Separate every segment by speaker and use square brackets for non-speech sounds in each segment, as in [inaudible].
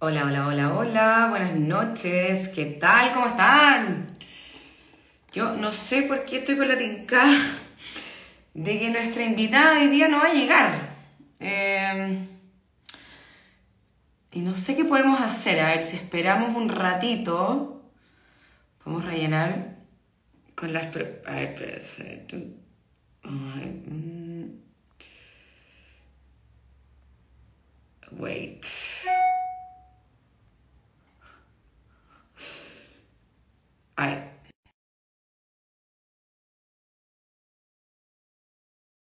Speaker 1: Hola, hola, hola, hola, buenas noches, ¿qué tal? ¿Cómo están? Yo no sé por qué estoy con la tinca de que nuestra invitada hoy día no va a llegar. Eh, y no sé qué podemos hacer, a ver si esperamos un ratito, podemos rellenar con las... A ver, ay, mm. Wait.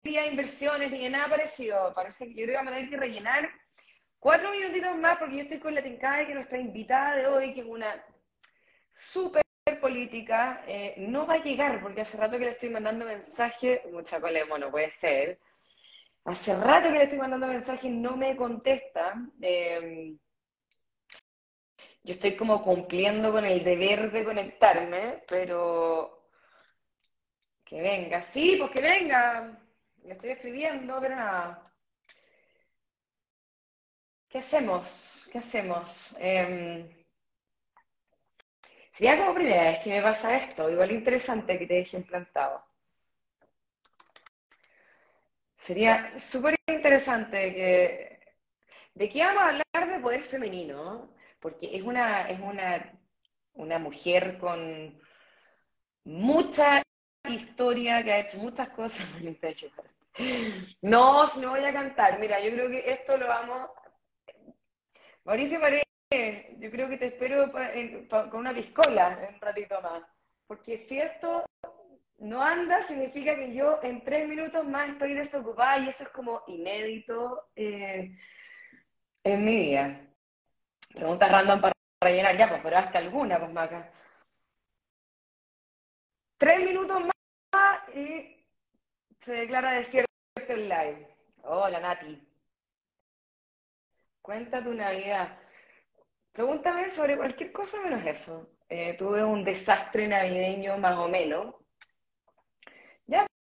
Speaker 1: De inversiones ni nada parecido. Parece que yo creo que vamos a tener que rellenar cuatro minutitos más porque yo estoy con la tincada de que nuestra invitada de hoy, que es una súper política, eh, no va a llegar porque hace rato que le estoy mandando mensaje, mucha colemo, no puede ser. Hace rato que le estoy mandando mensaje y no me contesta. Eh, yo estoy como cumpliendo con el deber de conectarme, pero que venga, sí, pues que venga. Le estoy escribiendo, pero nada. ¿Qué hacemos? ¿Qué hacemos? Eh, sería como primera vez que me pasa esto, igual interesante que te dejen plantado. Sería súper interesante que... ¿De qué vamos a hablar de poder femenino? Porque es una, es una, una mujer con mucha historia, que ha hecho muchas cosas. [laughs] No, si no voy a cantar. Mira, yo creo que esto lo vamos... Mauricio Paredes, yo creo que te espero pa- con una piscola en un ratito más. Porque si esto no anda, significa que yo en tres minutos más estoy desocupada y eso es como inédito eh, en mi vida. Preguntas random para rellenar, ya, pues, pero hasta alguna, pues, Maca. Tres minutos más y se declara desierto el live. Hola, Nati. Cuenta tu Navidad. Pregúntame sobre cualquier cosa menos eso. Eh, tuve un desastre navideño más o menos.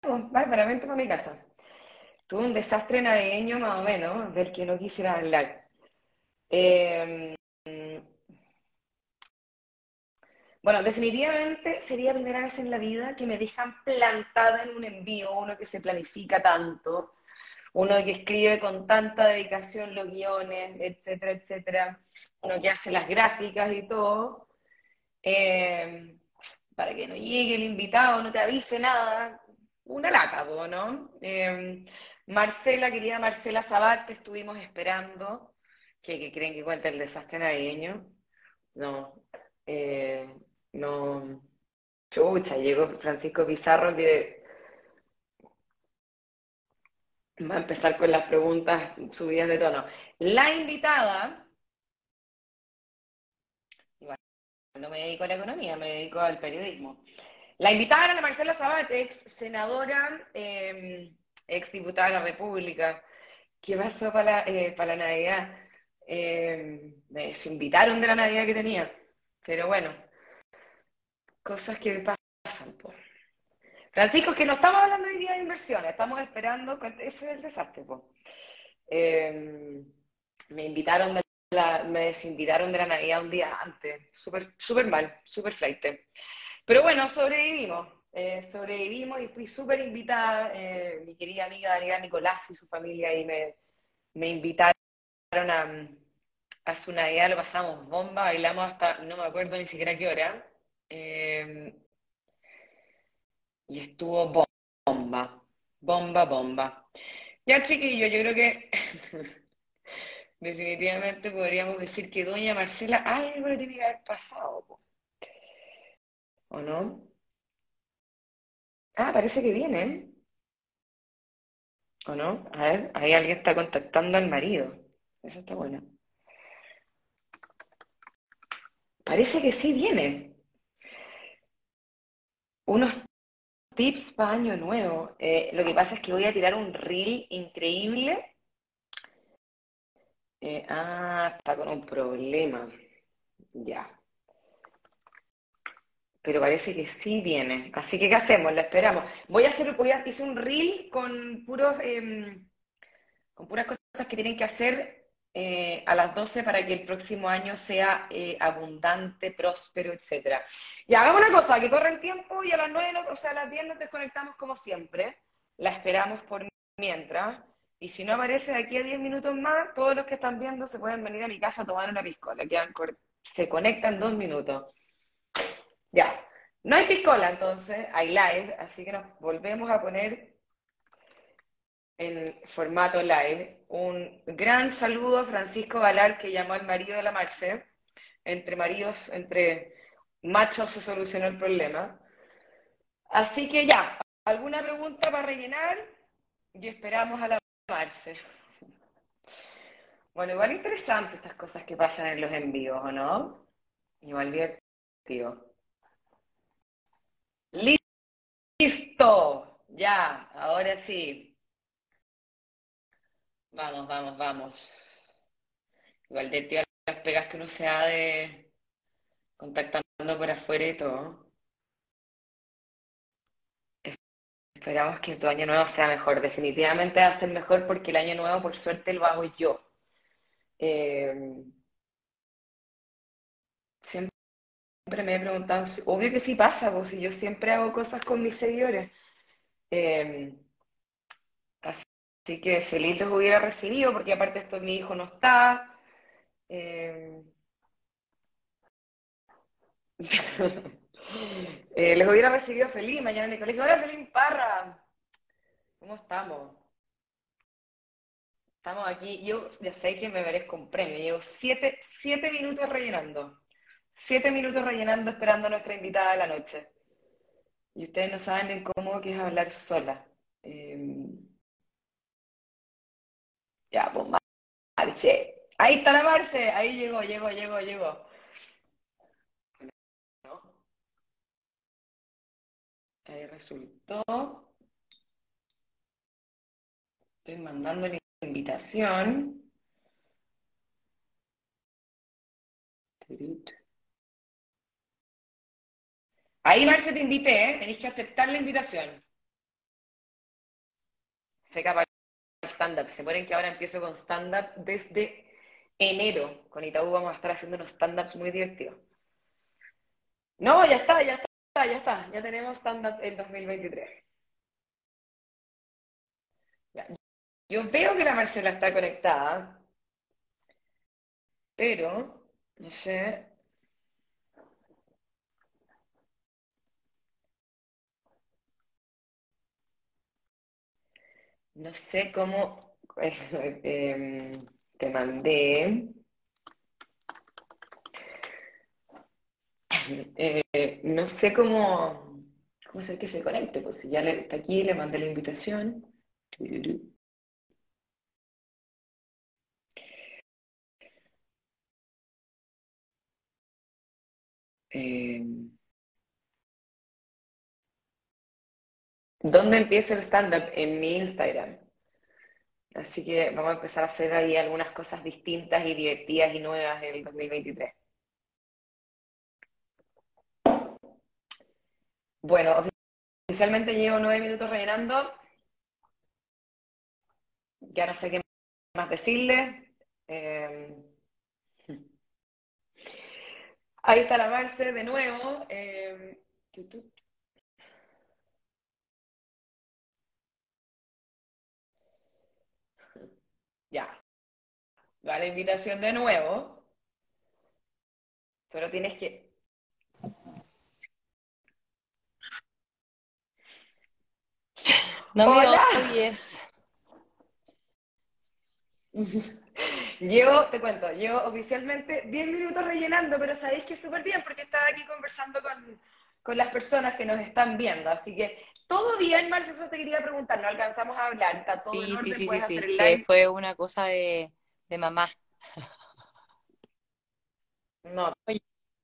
Speaker 1: Bárbara, vente para mi casa. Tuve un desastre navideño más o menos, del que no quisiera hablar. Eh, bueno, definitivamente sería la primera vez en la vida que me dejan plantada en un envío, uno que se planifica tanto, uno que escribe con tanta dedicación los guiones, etcétera, etcétera, uno que hace las gráficas y todo, eh, para que no llegue el invitado, no te avise nada, una lata, ¿no? Eh, Marcela, querida Marcela Sabat, te estuvimos esperando, que, que creen que cuenta el desastre navideño, no, eh, no, chucha, llegó Francisco Pizarro que va a empezar con las preguntas subidas de tono. La invitada, igual, no me dedico a la economía, me dedico al periodismo. La invitada era la Marcela Sabat, ex senadora, eh, ex diputada de la República. ¿Qué pasó para la, eh, para la Navidad? Eh, me desinvitaron de la Navidad que tenía, pero bueno, cosas que pasan, po. Francisco, que no estamos hablando hoy día de inversiones, estamos esperando, ese es el desastre, po. Eh, me invitaron de la, me desinvitaron de la Navidad un día antes, súper, súper mal, súper flaite. Pero bueno, sobrevivimos, eh, sobrevivimos y fui súper invitada, eh, mi querida amiga Daniela Nicolás y su familia y me, me invitaron a, a su Navidad, lo pasamos bomba, bailamos hasta, no me acuerdo ni siquiera qué hora, eh, y estuvo bomba, bomba, bomba. Ya chiquillo, yo creo que [laughs] definitivamente podríamos decir que doña Marcela algo le tiene que haber pasado, po. ¿O no? Ah, parece que viene, ¿o no? A ver, ahí alguien está contactando al marido. Eso está bueno. Parece que sí viene. Unos tips para año nuevo. Eh, lo que pasa es que voy a tirar un reel increíble. Eh, ah, está con un problema. Ya. Pero parece que sí viene. Así que, ¿qué hacemos? La esperamos. Voy a hacer, voy a hice un reel con puros, em, con puras cosas que tienen que hacer eh, a las 12 para que el próximo año sea eh, abundante, próspero, etc. Y hagamos una cosa, que corre el tiempo y a las 9, o sea, a las 10 nos desconectamos como siempre. La esperamos por mientras. Y si no aparece de aquí a 10 minutos más, todos los que están viendo se pueden venir a mi casa a tomar una piscola. se conectan dos minutos. Ya. No hay piscola entonces, hay live, así que nos volvemos a poner en formato live. Un gran saludo a Francisco Valar, que llamó al marido de la Marce. Entre maridos, entre machos se solucionó el problema. Así que ya, ¿alguna pregunta para rellenar? Y esperamos a la Marce. Bueno, igual interesante estas cosas que pasan en los envíos, ¿o no? Igual divertido. Listo, ya, ahora sí. Vamos, vamos, vamos. Igual de tío las pegas que uno se ha de contactando por afuera y todo. Esperamos que tu año nuevo sea mejor. Definitivamente va a ser mejor porque el año nuevo, por suerte, lo hago yo. Eh, siempre me he preguntado, obvio que sí pasa, pues si yo siempre hago cosas con mis seguidores. Eh, Así que feliz los hubiera recibido, porque aparte esto mi hijo no está. [laughs] Eh, eh, les hubiera recibido feliz mañana en el colegio. Hola, Celine Parra. ¿Cómo estamos? Estamos aquí. Yo ya sé que me merezco un premio. Llevo siete, siete minutos rellenando. Siete minutos rellenando esperando a nuestra invitada de la noche. Y ustedes no saben ni cómo que es hablar sola. Eh, ya, pues Marce. Ahí está la Marce. Ahí llegó, llegó, llegó, llegó. Ahí resultó. Estoy mandando la invitación. Ahí, Marce, te invité, ¿eh? Tenéis que aceptar la invitación. Se capaz stand-up. Se mueren que ahora empiezo con stand-up desde enero. Con Itaú vamos a estar haciendo unos stand-ups muy divertidos. No, ya está, ya está, ya está. Ya tenemos stand-up en 2023. Yo veo que la Marcela está conectada, pero no sé. No sé cómo em, te mandé. Eh, no sé cómo, cómo hacer que se conecte, pues si ya está aquí, le mandé la invitación. ¿Dónde empieza el stand-up? En mi Instagram. Así que vamos a empezar a hacer ahí algunas cosas distintas y divertidas y nuevas en el 2023. Bueno, oficialmente llevo nueve minutos rellenando. Ya no sé qué más decirle. Eh, [laughs] ahí está la Marce de nuevo. Eh, Ya. Va la invitación de nuevo. Solo tienes que.
Speaker 2: No me oyes. [laughs]
Speaker 1: Llevo, te cuento, llevo oficialmente 10 minutos rellenando, pero sabéis que es súper bien porque estaba aquí conversando con, con las personas que nos están viendo. Así que todo bien, Marcia, eso te quería preguntar, no alcanzamos a hablar, está todo
Speaker 2: sí,
Speaker 1: en orden,
Speaker 2: sí, sí, sí, sí, que
Speaker 1: live.
Speaker 2: fue una cosa de, de mamá.
Speaker 1: No,
Speaker 2: Oye,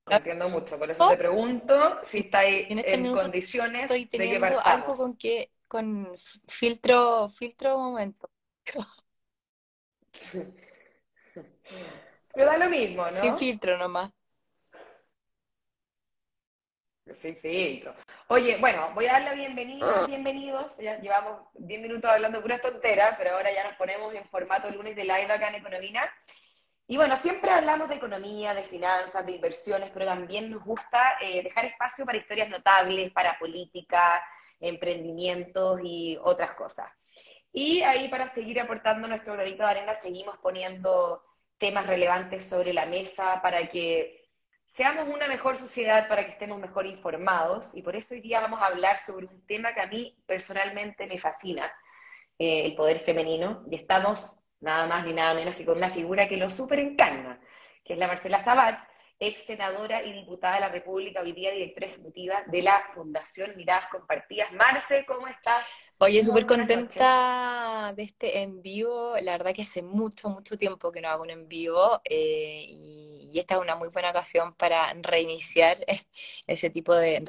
Speaker 1: no entiendo mucho, por eso te pregunto si estáis
Speaker 2: en este
Speaker 1: en
Speaker 2: minuto
Speaker 1: condiciones
Speaker 2: estoy
Speaker 1: de que
Speaker 2: teniendo algo
Speaker 1: partamos.
Speaker 2: con que, con filtro, filtro momento. [laughs]
Speaker 1: Pero da lo mismo,
Speaker 2: Sin
Speaker 1: ¿no?
Speaker 2: filtro nomás.
Speaker 1: Sin filtro. Oye, bueno, voy a dar la bienvenida, bienvenidos. Ya llevamos 10 minutos hablando de puras tonteras, pero ahora ya nos ponemos en formato lunes de live acá en Economía. Y bueno, siempre hablamos de economía, de finanzas, de inversiones, pero también nos gusta eh, dejar espacio para historias notables, para política, emprendimientos y otras cosas. Y ahí para seguir aportando nuestro granito de arena, seguimos poniendo temas relevantes sobre la mesa para que seamos una mejor sociedad, para que estemos mejor informados. Y por eso hoy día vamos a hablar sobre un tema que a mí personalmente me fascina, eh, el poder femenino. Y estamos nada más ni nada menos que con una figura que lo súper encarna, que es la Marcela Sabat, ex senadora y diputada de la República, hoy día directora ejecutiva de la Fundación Miradas Compartidas. Marce, ¿cómo estás?
Speaker 2: Oye, súper contenta de este en vivo. La verdad que hace mucho, mucho tiempo que no hago un en vivo eh, y, y, esta es una muy buena ocasión para reiniciar [laughs] ese tipo de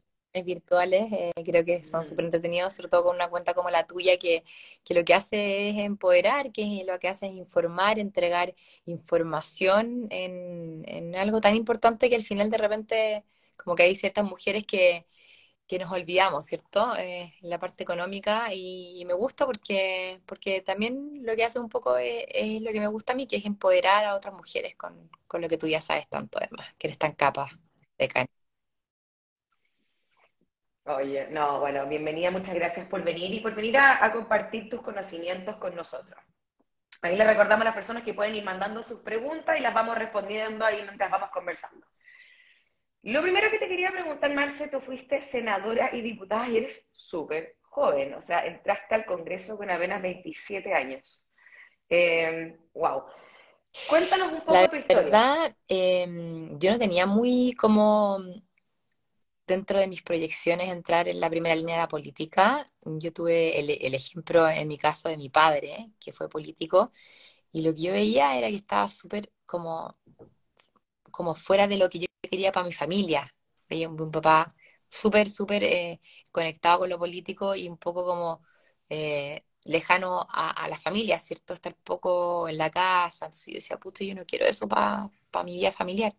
Speaker 2: virtuales, eh, creo que son súper entretenidos, sobre todo con una cuenta como la tuya, que, que, lo que hace es empoderar, que lo que hace es informar, entregar información en, en algo tan importante que al final de repente, como que hay ciertas mujeres que, que nos olvidamos, ¿cierto? Eh, la parte económica y, me gusta porque, porque también lo que hace un poco es, es, lo que me gusta a mí, que es empoderar a otras mujeres con, con lo que tú ya sabes tanto, además, que eres tan capaz de caer.
Speaker 1: Oye, no, bueno, bienvenida, muchas gracias por venir y por venir a, a, compartir tus conocimientos con nosotros. Ahí le recordamos a las personas que pueden ir mandando sus preguntas y las vamos respondiendo ahí mientras vamos conversando. Lo primero que te quería preguntar, Marce, tú fuiste senadora y diputada y eres súper joven, o sea, entraste al Congreso con apenas 27 años. Eh, wow. Cuéntanos un poco
Speaker 2: La
Speaker 1: tu historia.
Speaker 2: La verdad, eh, yo no tenía muy como dentro de mis proyecciones entrar en la primera línea de la política. Yo tuve el, ejemplo en mi caso de mi padre, que fue político, y lo que yo veía era que estaba súper como, como fuera de lo que yo quería para mi familia. Veía un, un papá súper, súper eh, conectado con lo político y un poco como eh, lejano a, la familia, ¿cierto? Estar poco en la casa. Entonces yo decía, puta, yo no quiero eso para para mi vida familiar.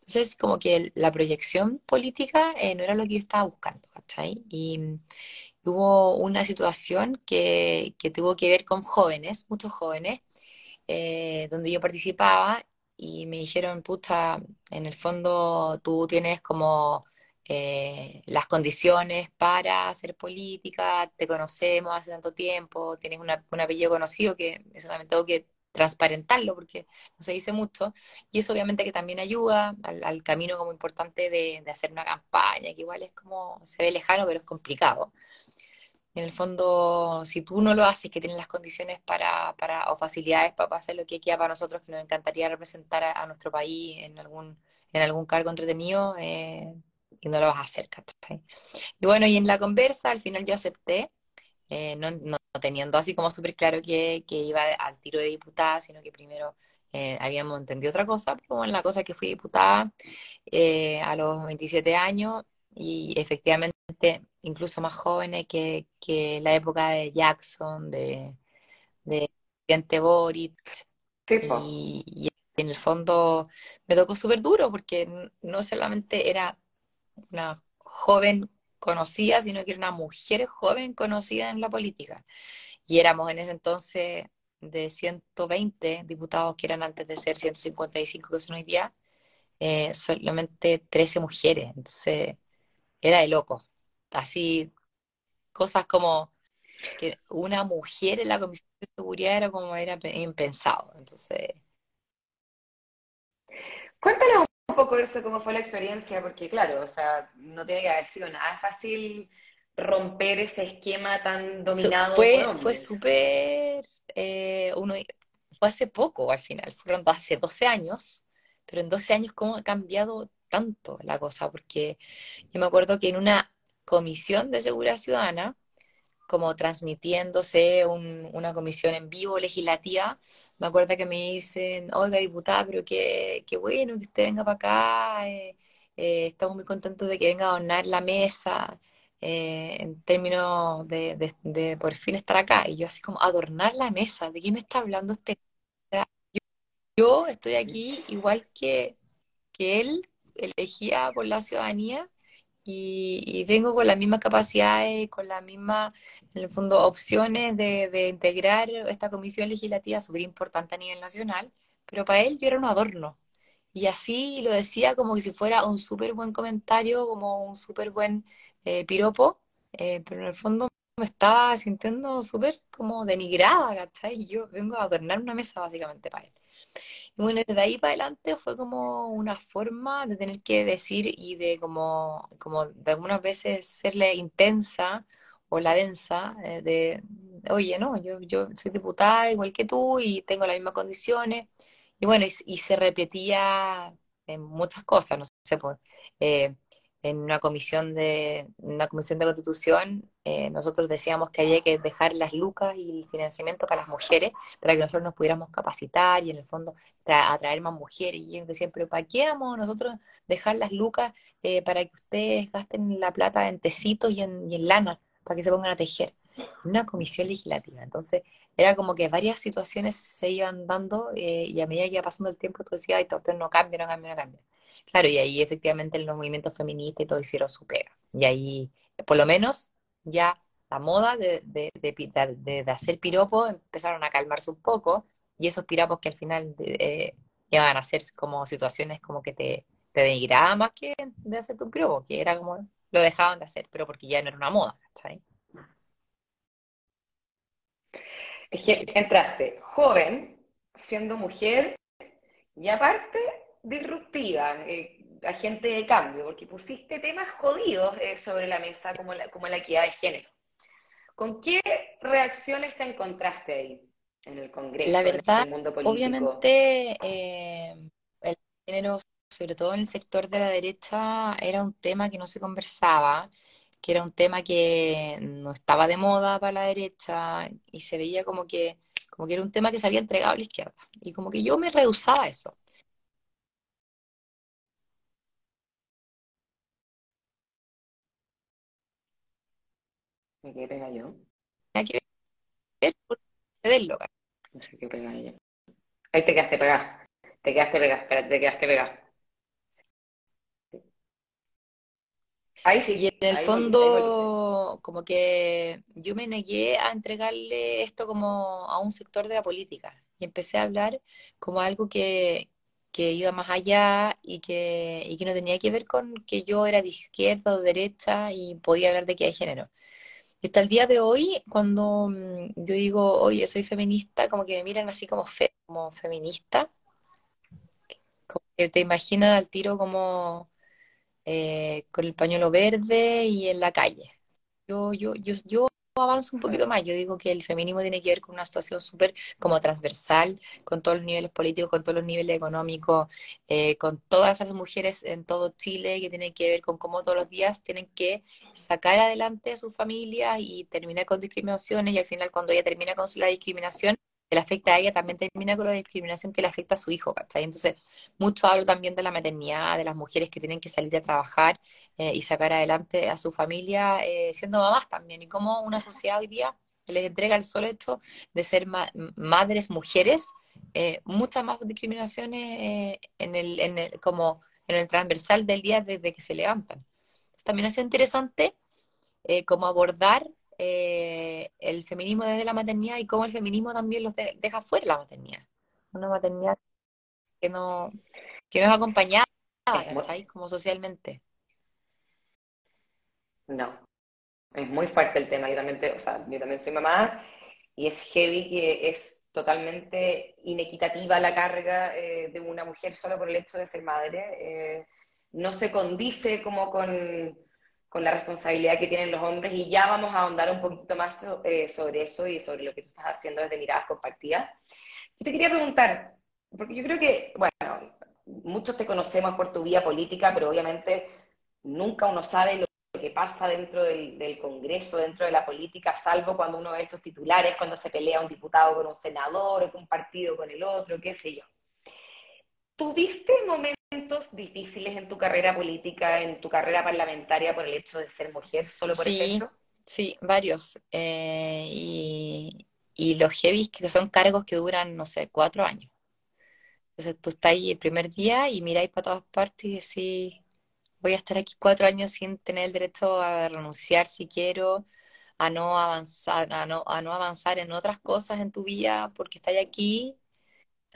Speaker 2: Entonces, como que la proyección política eh, no era lo que yo estaba buscando, ¿cachai? Y, hubo una situación que, que, tuvo que ver con jóvenes, muchos jóvenes, eh, donde yo participaba y me dijeron, puta, en el fondo tú tienes como eh, las condiciones para hacer política, te conocemos hace tanto tiempo, tienes un apellido conocido que eso también tengo que transparentarlo, porque no se dice mucho, y eso obviamente que también ayuda al, al camino como importante de, hacer una campaña, que igual es como, se ve lejano, pero es complicado. En el fondo, si tú no lo haces, que tienes las condiciones para, para o facilidades para, hacer lo que queda para nosotros, que nos encantaría representar a, nuestro país en algún, en algún cargo entretenido, eh, y no lo vas a hacer. Y bueno, y en la conversa, al final yo acepté, eh, no, no, teniendo así como súper claro que, que, iba al tiro de diputada, sino que primero eh, habíamos entendido otra cosa, pero bueno, la cosa es que fui diputada eh, a los 27 años y efectivamente incluso más jóvenes que, que la época de Jackson, de, de presidente Boric, y, y, en el fondo me tocó súper duro porque no solamente era una joven conocida, sino que era una mujer joven conocida en la política. Y éramos en ese entonces de 120 diputados que eran antes de ser 155 que son hoy día, eh, solamente 13 mujeres. Entonces, era de loco. Así, cosas como que una mujer en la Comisión de Seguridad era como era impensado. Entonces...
Speaker 1: Cuéntanos un poco eso, cómo fue la experiencia, porque claro, o sea, no tiene que haber sido nada fácil romper ese esquema tan dominado
Speaker 2: fue,
Speaker 1: por
Speaker 2: Fue súper, eh, uno, fue hace poco al final, fueron hace 12 años, pero en 12 años cómo ha cambiado tanto la cosa, porque yo me acuerdo que en una comisión de seguridad ciudadana, como transmitiéndose un, una comisión en vivo legislativa, me acuerdo que me dicen, oiga diputada, pero qué, qué bueno que usted venga para acá, eh, eh, estamos muy contentos de que venga a adornar la mesa, eh, en términos de, por fin estar acá, y yo así como, adornar la mesa, ¿de qué me está hablando este? O sea, yo, yo estoy aquí igual que, que él, elegía por la ciudadanía, y, y vengo con las mismas capacidades, con las mismas, en el fondo, opciones de, integrar esta comisión legislativa súper importante a nivel nacional, pero para él yo era un adorno. Y así lo decía como que si fuera un súper buen comentario, como un súper buen eh, piropo, eh, pero en el fondo me estaba sintiendo súper como denigrada, ¿cachai? Y yo vengo a adornar una mesa básicamente para él. Y bueno, desde ahí para adelante fue como una forma de tener que decir y de como, como de algunas veces serle intensa o la densa, eh, de, oye, no, yo, yo soy diputada igual que tú y tengo las mismas condiciones. Y bueno, y, se repetía en muchas cosas, no sé, pues, eh, en una comisión de, una comisión de constitución, eh, nosotros decíamos que había que dejar las lucas y el financiamiento para las mujeres, para que nosotros nos pudiéramos capacitar y en el fondo atraer más mujeres. Y ellos decían, pero ¿para qué vamos nosotros dejar las lucas eh, para que ustedes gasten la plata en tecitos y en, lana, para que se pongan a tejer? Una comisión legislativa. Entonces, era como que varias situaciones se iban dando eh, y a medida que iba pasando el tiempo tú decías, ay, esto no cambia, no cambia, no cambia. Claro, y ahí efectivamente los movimientos feministas y todo hicieron su pega. Y ahí, por lo menos, ya la moda de, de, hacer piropos empezaron a calmarse un poco y esos piropos que al final eh, iban a ser como situaciones como que te, te más que de hacerte un piropo, que era como lo dejaban de hacer, pero porque ya no era una moda, ¿sabes?
Speaker 1: Es que entraste joven, siendo mujer, y aparte disruptiva, eh, agente de cambio, porque pusiste temas jodidos eh, sobre la mesa como la, como la equidad de género. ¿Con qué reacciones te encontraste ahí en el Congreso,
Speaker 2: La verdad,
Speaker 1: en el mundo político?
Speaker 2: obviamente, eh, el género, sobre todo en el sector de la derecha, era un tema que no se conversaba, que era un tema que no estaba de moda para la derecha y se veía como que, como que era un tema que se había entregado a la izquierda. Y como que yo me rehusaba a eso.
Speaker 1: ¿Me quedé pegada yo?
Speaker 2: Tenía que ver cederlo,
Speaker 1: No sé qué pegada yo. Ahí te quedaste pegada. Te quedaste pegada, espérate, te quedaste pegada. Ahí
Speaker 2: Y
Speaker 1: sí,
Speaker 2: en el
Speaker 1: ahí
Speaker 2: fondo, como que yo me negué a entregarle esto como a un sector de la política y empecé a hablar como algo que, que iba más allá y que, y que no tenía que ver con que yo era de izquierda o de derecha y podía hablar de qué hay género. Y hasta el día de hoy, cuando mm, yo digo, oye, soy feminista, como que me miran así como, fe, como feminista, como que te imaginan al tiro como eh, con el pañuelo verde y en la calle. Yo, yo, yo, yo avanzo un poquito más. Yo digo que el feminismo tiene que ver con una situación súper como transversal, con todos los niveles políticos, con todos los niveles económicos, eh, con todas esas mujeres en todo Chile que tienen que ver con cómo todos los días tienen que sacar adelante a sus familias y terminar con discriminaciones y al final cuando ella termina con la discriminación que le afecta a ella, también termina con la discriminación que le afecta a su hijo, ¿cachai? Entonces, mucho hablo también de la maternidad, de las mujeres que tienen que salir a trabajar eh, y sacar adelante a su familia eh, siendo mamás también, y cómo una sociedad hoy día les entrega el solo hecho de ser ma- madres, mujeres, eh, muchas más discriminaciones eh, en el, en el, como en el transversal del día desde que se levantan. Entonces, también ha sido interesante cómo abordar eh, el feminismo desde la maternidad y cómo el feminismo también los de- deja fuera la maternidad. Una maternidad que no, que no es acompañada, ¿cachai? Como socialmente.
Speaker 1: no, es muy fuerte el tema. Yo también, te- o sea, yo también soy mamá y es heavy que es totalmente inequitativa la carga eh, de una mujer solo por el hecho de ser madre. Eh, no se condice como con, con la responsabilidad que tienen los hombres y ya vamos a ahondar un poquito más so- eh, sobre eso y sobre lo que tú estás haciendo desde Miradas Compartidas. Yo te quería preguntar, porque yo creo que, bueno, muchos te conocemos por tu vida política, pero obviamente nunca uno sabe lo que pasa dentro del, del Congreso, dentro de la política, salvo cuando uno ve estos titulares, cuando se pelea un diputado con un senador o con un partido con el otro, qué sé yo. ¿Tuviste momentos difíciles en tu carrera política, en tu carrera parlamentaria por el hecho de ser mujer, solo por ese
Speaker 2: Sí,
Speaker 1: hecho?
Speaker 2: sí, varios. Eh, y, y los heavies que son cargos que duran, no sé, cuatro años. Entonces tú estás ahí el primer día y miráis para todas partes y decís, voy a estar aquí cuatro años sin tener el derecho a renunciar si quiero, a no avanzar, a no, a no avanzar en otras cosas en tu vida porque estás aquí.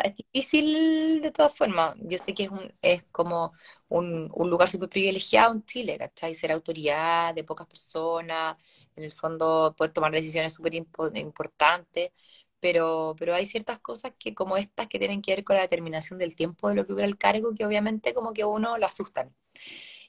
Speaker 2: Es difícil de todas formas. Yo sé que es, un, es como un, un lugar súper privilegiado en Chile, ¿cachai? Ser autoridad de pocas personas, en el fondo poder tomar decisiones súper importantes, pero, pero hay ciertas cosas que como estas que tienen que ver con la determinación del tiempo de lo que hubiera el cargo, que obviamente como que uno lo asustan.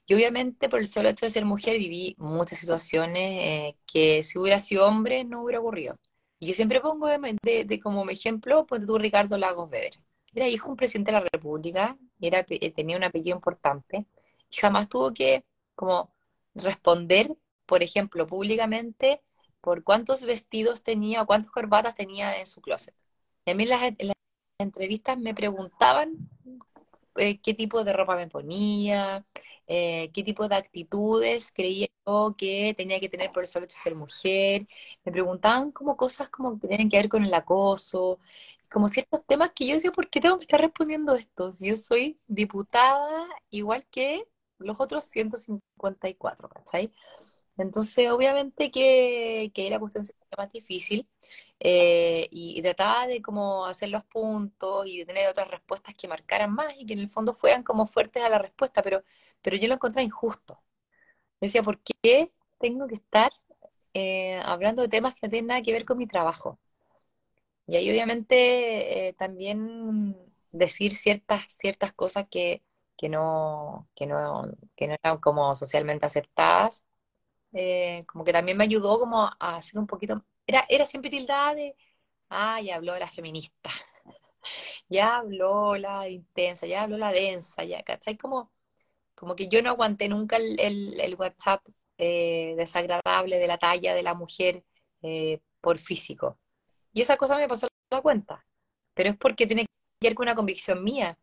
Speaker 2: Y obviamente por el solo hecho de ser mujer viví muchas situaciones eh, que si hubiera sido hombre no hubiera ocurrido. Yo siempre pongo de, de, como ejemplo, pues tú Ricardo Lagos Weber. Era hijo de un presidente de la República, era, eh, tenía un apellido importante y jamás tuvo que como responder, por ejemplo, públicamente por cuántos vestidos tenía o cuántas corbatas tenía en su closet. Y a mí las, en las entrevistas me preguntaban eh, qué tipo de ropa me ponía, eh, qué tipo de actitudes creía yo que tenía que tener por el solo hecho de ser mujer. Me preguntaban como cosas como que tienen que ver con el acoso, como ciertos temas que yo decía, ¿por qué tengo que estar respondiendo esto? Si yo soy diputada igual que los otros 154, ¿cachai? Entonces, obviamente que, que la cuestión sería más difícil eh, y, trataba de como hacer los puntos y de tener otras respuestas que marcaran más y que en el fondo fueran como fuertes a la respuesta, pero, pero yo lo encontré injusto. Decía, ¿por qué tengo que estar eh, hablando de temas que no tienen nada que ver con mi trabajo? Y ahí obviamente eh, también decir ciertas, ciertas cosas que, que, no, que, no, que no eran como socialmente aceptadas eh, como que también me ayudó como a hacer un poquito, era, era siempre tildada de, ah, ya habló la feminista, [laughs] ya habló la intensa, ya habló la densa, ya, ¿cachai? Como, como que yo no aguanté nunca el, el, WhatsApp eh, desagradable de la talla de la mujer eh, por físico. Y esa cosa me pasó la cuenta, pero es porque tiene que ver con una convicción mía.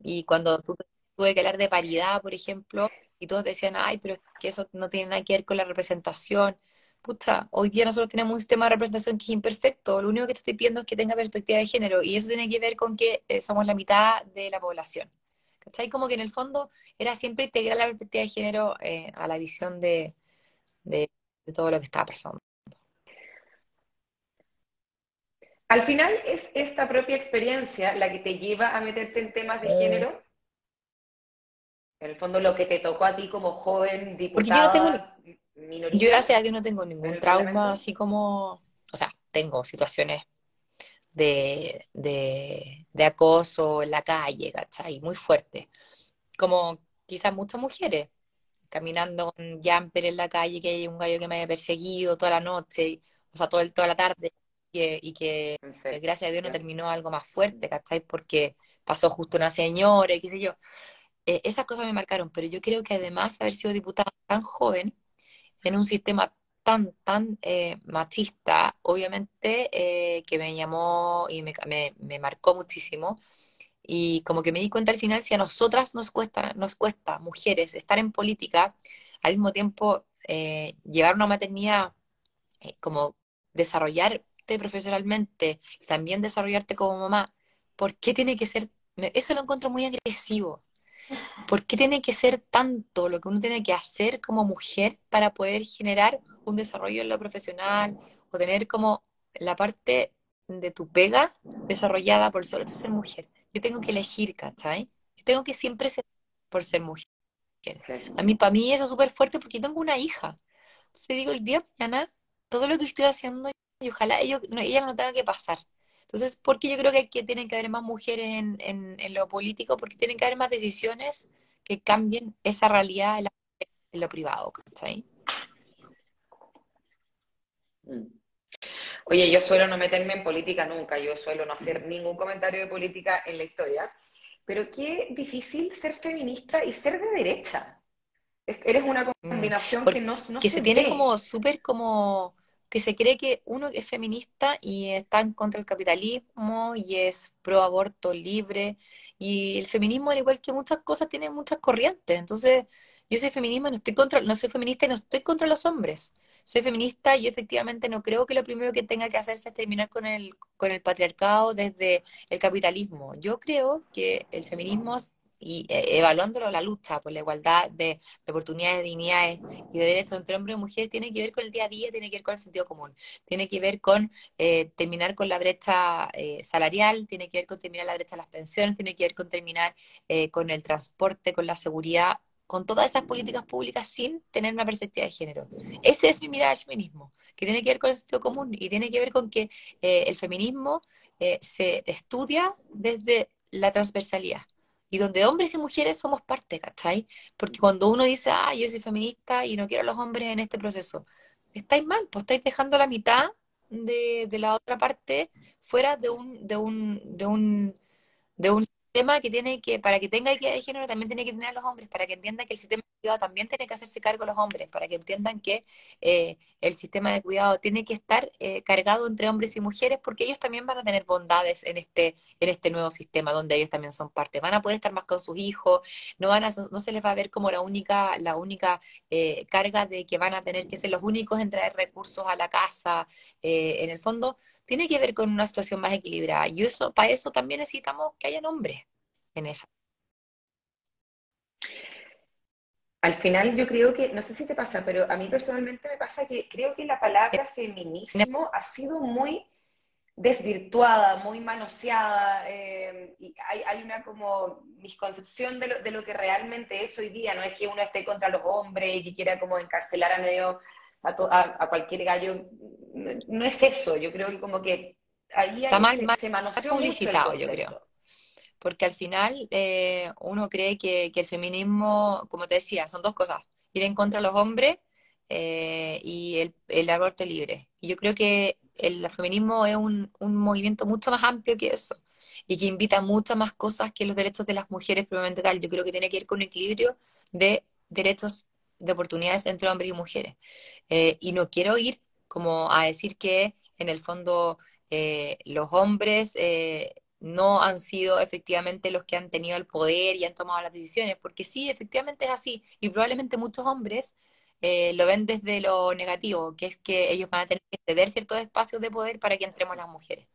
Speaker 2: Y cuando tuve que hablar de paridad, por ejemplo, y todos decían, ay, pero es que eso no tiene nada que ver con la representación. Pucha, hoy día nosotros tenemos un sistema de representación que es imperfecto. Lo único que te estoy pidiendo es que tenga perspectiva de género y eso tiene que ver con que eh, somos la mitad de la población. ¿Cachai? Como que en el fondo era siempre integrar la perspectiva de género eh, a la visión de, de, todo lo que estaba pasando.
Speaker 1: Al final es esta propia experiencia la que te lleva a meterte en temas de eh, género en el fondo, lo que te tocó a ti como joven diputada
Speaker 2: Porque yo no tengo, yo gracias a Dios no tengo ningún trauma así como, o sea, tengo situaciones de, de, acoso en la calle, ¿cachai? Muy fuerte. Como quizás muchas mujeres, caminando con jumper en la calle, que hay un gallo que me haya perseguido toda la noche, o sea, todo toda la tarde, y que, gracias a Dios no terminó algo más fuerte, ¿cachai? Porque pasó justo una señora y qué sé yo. Eh, esas cosas me marcaron, pero yo creo que además haber sido diputada tan joven en un sistema tan, tan eh, machista, obviamente eh, que me llamó y me, me, marcó muchísimo. Y como que me di cuenta al final, si a nosotras nos cuesta, nos cuesta, mujeres, estar en política, al mismo tiempo llevar una maternidad, como desarrollarte profesionalmente, también desarrollarte como mamá, ¿por qué tiene que ser? Eso lo encuentro muy agresivo. ¿Por qué tiene que ser tanto lo que uno tiene que hacer como mujer para poder generar un desarrollo en lo profesional o tener como la parte de tu pega desarrollada por solo ser mujer? Yo tengo que elegir, ¿cachai? Yo tengo que siempre ser por ser mujer. A mí, para mí eso es súper fuerte porque yo tengo una hija. Entonces digo, el día de mañana, todo lo que estoy haciendo, y ojalá ella no tenga que pasar. Entonces, ¿por qué yo creo que, que tienen que haber más mujeres en, en, lo político? Porque tienen que haber más decisiones que cambien esa realidad en, lo privado, ¿cachai?
Speaker 1: Mm. Oye, yo suelo no meterme en política nunca, yo suelo no hacer ningún comentario de política en la historia, pero qué difícil ser feminista y ser de derecha. Eres una mm, combinación que no, no
Speaker 2: que se, tiene como súper como que se cree que uno es feminista y está en contra del capitalismo y es pro aborto libre. Y el feminismo, al igual que muchas cosas, tiene muchas corrientes. Entonces, yo soy feminismo no estoy contra, no soy feminista y no estoy contra los hombres. Soy feminista y efectivamente no creo que lo primero que tenga que hacerse es terminar con el, con el patriarcado desde el capitalismo. Yo creo que el feminismo y eh, evaluándolo la lucha por la igualdad de, oportunidades, de dignidades y de derechos entre hombre y mujer, tiene que ver con el día a día, tiene que ver con el sentido común, tiene que ver con eh, terminar con la brecha eh, salarial, tiene que ver con terminar la brecha de las pensiones, tiene que ver con terminar con el transporte, con la seguridad, con todas esas políticas públicas sin tener una perspectiva de género. Ese es mi mirada del feminismo, que tiene que ver con el sentido común y tiene que ver con que el feminismo se estudia desde la transversalidad y donde hombres y mujeres somos parte, ¿cachai? Porque cuando uno dice, ah, yo soy feminista y no quiero a los hombres en este proceso, estáis mal, pues estáis dejando la mitad de, de la otra parte fuera de un, de un, de un, de un sistema que tiene que, para que tenga equidad de género, también tiene que tener a los hombres, para que entiendan que el sistema de cuidado también tiene que hacerse cargo de los hombres, para que entiendan que eh, el sistema de cuidado tiene que estar eh, cargado entre hombres y mujeres, porque ellos también van a tener bondades en este, en este nuevo sistema, donde ellos también son parte. Van a poder estar más con sus hijos, no, van a, no se les va a ver como la única, la única eh, carga de que van a tener que ser los únicos en traer recursos a la casa. en el fondo, tiene que ver con una situación más equilibrada. Y eso, para eso también necesitamos que haya hombres en esa.
Speaker 1: Al final yo creo que, no sé si te pasa, pero a mí personalmente me pasa que creo que la palabra feminismo ha sido muy desvirtuada, muy manoseada, eh, y hay, una como misconcepción de lo, de lo que realmente es hoy día, no es que uno esté contra los hombres y que quiera como encarcelar a medio a, cualquier gallo. No, es eso, yo creo que como que ahí
Speaker 2: Está mal, se, publicitado, yo creo. Porque al final eh, uno cree que, el feminismo, como te decía, son dos cosas, ir en contra de los hombres eh, y el, el, aborto libre. Y yo creo que el feminismo es un, un movimiento mucho más amplio que eso y que invita muchas más cosas que los derechos de las mujeres probablemente tal. Yo creo que tiene que ir con un equilibrio de derechos de oportunidades entre hombres y mujeres. Eh, y no quiero ir como a decir que en el fondo eh, los hombres eh, no han sido efectivamente los que han tenido el poder y han tomado las decisiones, porque sí, efectivamente es así, y probablemente muchos hombres lo ven desde lo negativo, que es que ellos van a tener que ceder ciertos espacios de poder para que entremos las mujeres.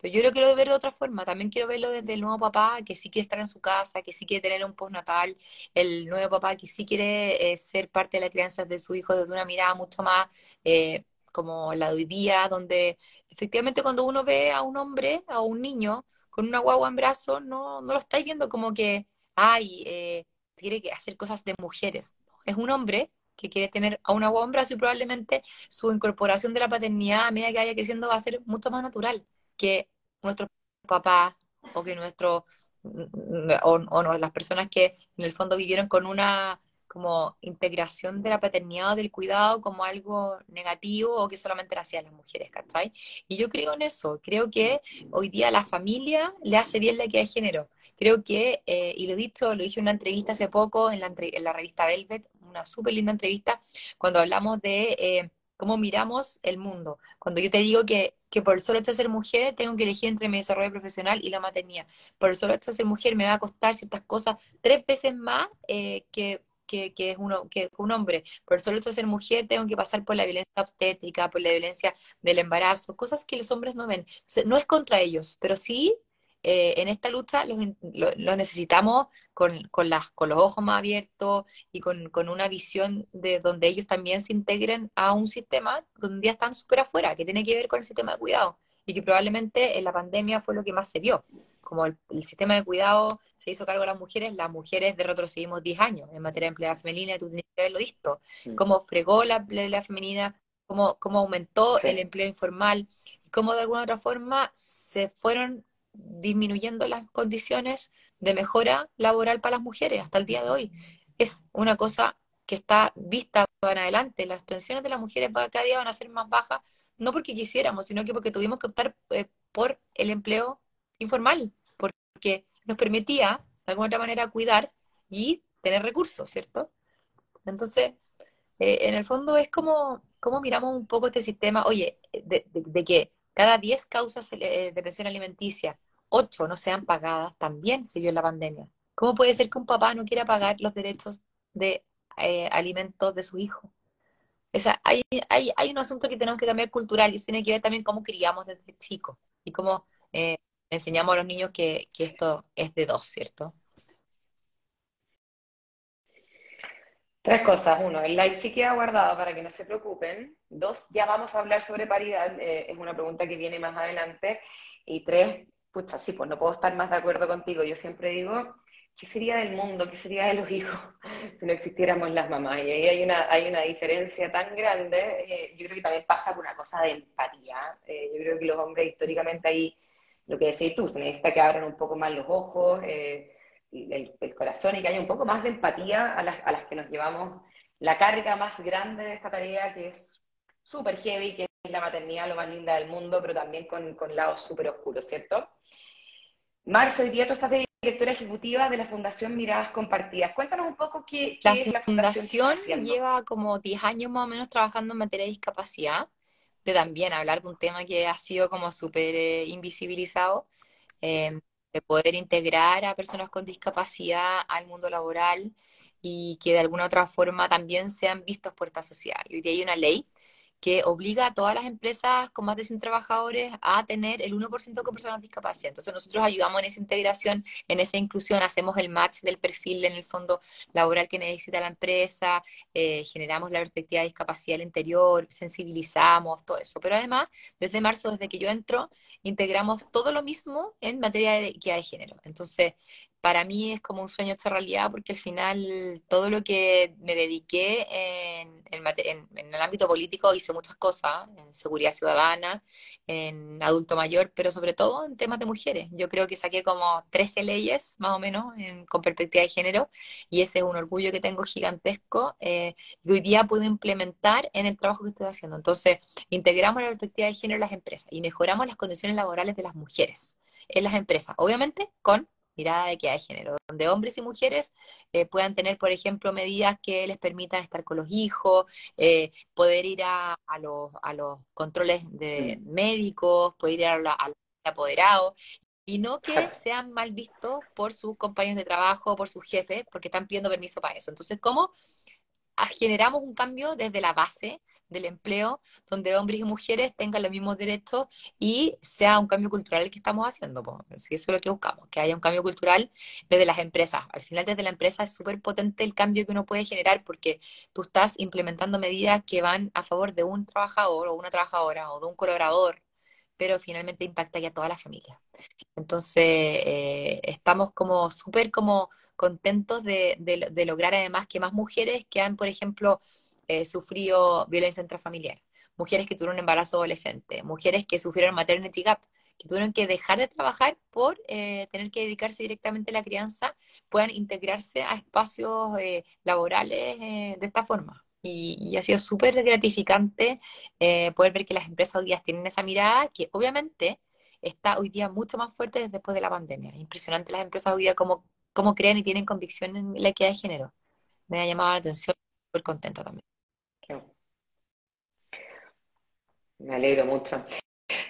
Speaker 2: Pero yo lo quiero ver de otra forma, también quiero verlo desde el nuevo papá que sí quiere estar en su casa, que sí quiere tener un postnatal, el nuevo papá que sí quiere eh, ser parte de la crianza de su hijo desde una mirada mucho más eh, como la de hoy día, donde efectivamente cuando uno ve a un hombre, a un niño con una guagua en brazos, no, no lo estáis viendo como que, ay, eh, quiere hacer cosas de mujeres. Es un hombre que quiere tener a una guagua en brazos y probablemente su incorporación de la paternidad a medida que vaya creciendo va a ser mucho más natural que nuestros papás o que nuestro o, no, las personas que en el fondo vivieron con una como integración de la paternidad o del cuidado como algo negativo o que solamente lo hacían las mujeres, ¿cachai? Y yo creo en eso, creo que hoy día la familia le hace bien la equidad de género. Creo que, eh, y lo he dicho, lo dije en una entrevista hace poco en la, en la revista Velvet, una súper linda entrevista, cuando hablamos de eh, cómo miramos el mundo. Cuando yo te digo que, que por solo hecho de ser mujer tengo que elegir entre mi desarrollo profesional y la maternidad. Por solo hecho de ser mujer me va a costar ciertas cosas tres veces más eh, que, que, que, es uno, que un hombre. Por solo hecho de ser mujer tengo que pasar por la violencia obstétrica, por la violencia del embarazo, cosas que los hombres no ven. no es contra ellos, pero sí eh, en esta lucha los, necesitamos con, con, las, con los ojos más abiertos y con, con, una visión de donde ellos también se integren a un sistema donde ya están súper afuera, que tiene que ver con el sistema de cuidado y que probablemente en la pandemia fue lo que más se vio. Como el, sistema de cuidado se hizo cargo de las mujeres, las mujeres de retrocedimos 10 años en materia de empleada femenina, tú tienes que haberlo visto, cómo fregó la empleada femenina, cómo, cómo aumentó el empleo informal, y cómo de alguna otra forma se fueron disminuyendo las condiciones de mejora laboral para las mujeres hasta el día de hoy. Es una cosa que está vista para adelante. Las pensiones de las mujeres cada día van a ser más bajas, no porque quisiéramos, sino que porque tuvimos que optar eh, por el empleo informal, porque nos permitía, de alguna otra manera, cuidar y tener recursos, ¿cierto? Entonces, eh, en el fondo es como, como miramos un poco este sistema, oye, de, de que cada 10 causas eh, de pensión alimenticia ocho no sean pagadas, también se vio en la pandemia. ¿Cómo puede ser que un papá no quiera pagar los derechos de eh, alimentos de su hijo? O sea, hay, hay, hay, un asunto que tenemos que cambiar cultural y eso tiene que ver también cómo criamos desde chicos y cómo eh, enseñamos a los niños que, que, esto es de dos, ¿cierto?
Speaker 1: Tres cosas. Uno, el live sí queda guardado para que no se preocupen. Dos, ya vamos a hablar sobre paridad. Eh, es una pregunta que viene más adelante. Y tres, pucha, sí, pues no puedo estar más de acuerdo contigo. Yo siempre digo, ¿qué sería del mundo? ¿Qué sería de los hijos [laughs] si no existiéramos las mamás? Y ahí hay una, hay una diferencia tan grande. Eh, yo creo que también pasa por una cosa de empatía. Eh, yo creo que los hombres históricamente ahí, lo que decís tú, se necesita que abran un poco más los ojos. Eh, el, corazón y que haya un poco más de empatía a las, a las que nos llevamos la carga más grande de esta tarea que es súper heavy, que es la maternidad lo más linda del mundo, pero también con, con lados súper oscuros, ¿cierto? Marzo, hoy día tú estás de directora ejecutiva de la Fundación Miradas Compartidas. Cuéntanos un poco qué,
Speaker 2: la es la Fundación. fundación lleva como 10 años más o menos trabajando en materia de discapacidad, de también hablar de un tema que ha sido como súper eh, invisibilizado. Eh, de poder integrar a personas con discapacidad al mundo laboral y que de alguna otra forma también sean vistos sociedad. Y hoy día hay una ley que obliga a todas las empresas con más de 100 trabajadores a tener el 1% con personas con discapacidad. Entonces nosotros ayudamos en esa integración, en esa inclusión, hacemos el match del perfil en el fondo laboral que necesita la empresa, eh, generamos la perspectiva de discapacidad al interior, sensibilizamos, todo eso. Pero además, desde marzo, desde que yo entro, integramos todo lo mismo en materia de equidad de género. Entonces, para mí es como un sueño hecho realidad porque al final todo lo que me dediqué en, el ámbito político hice muchas cosas, en seguridad ciudadana, en adulto mayor, pero sobre todo en temas de mujeres. Yo creo que saqué como 13 leyes más o menos con perspectiva de género y ese es un orgullo que tengo gigantesco eh, y hoy día puedo implementar en el trabajo que estoy haciendo. Entonces, integramos la perspectiva de género en las empresas y mejoramos las condiciones laborales de las mujeres en las empresas, obviamente con mirada de equidad de género, donde hombres y mujeres eh, puedan tener, por ejemplo, medidas que les permitan estar con los hijos, eh, poder ir a, los, a, los, controles de mm. médicos, poder ir a, los apoderados, y no que sean mal vistos por sus compañeros de trabajo, por sus jefes, porque están pidiendo permiso para eso. Entonces, ¿cómo generamos un cambio desde la base del empleo, donde hombres y mujeres tengan los mismos derechos y sea un cambio cultural el que estamos haciendo. Si eso es lo que buscamos, que haya un cambio cultural desde las empresas. Al final, desde la empresa es súper potente el cambio que uno puede generar porque tú estás implementando medidas que van a favor de un trabajador o una trabajadora o de un colaborador pero finalmente impacta ya a toda la familia. Entonces, eh, estamos como súper como contentos de, de, lograr además que más mujeres que han, por ejemplo, eh, sufrió violencia intrafamiliar, mujeres que tuvieron un embarazo adolescente, mujeres que sufrieron maternity gap, que tuvieron que dejar de trabajar por eh, tener que dedicarse directamente a la crianza, puedan integrarse a espacios eh, laborales de esta forma. Y, ha sido súper gratificante poder ver que las empresas hoy día tienen esa mirada que obviamente está hoy día mucho más fuerte después de la pandemia. Impresionante las empresas hoy día cómo, cómo creen y tienen convicción en la equidad de género. Me ha llamado la atención, súper contenta también.
Speaker 1: Me alegro mucho.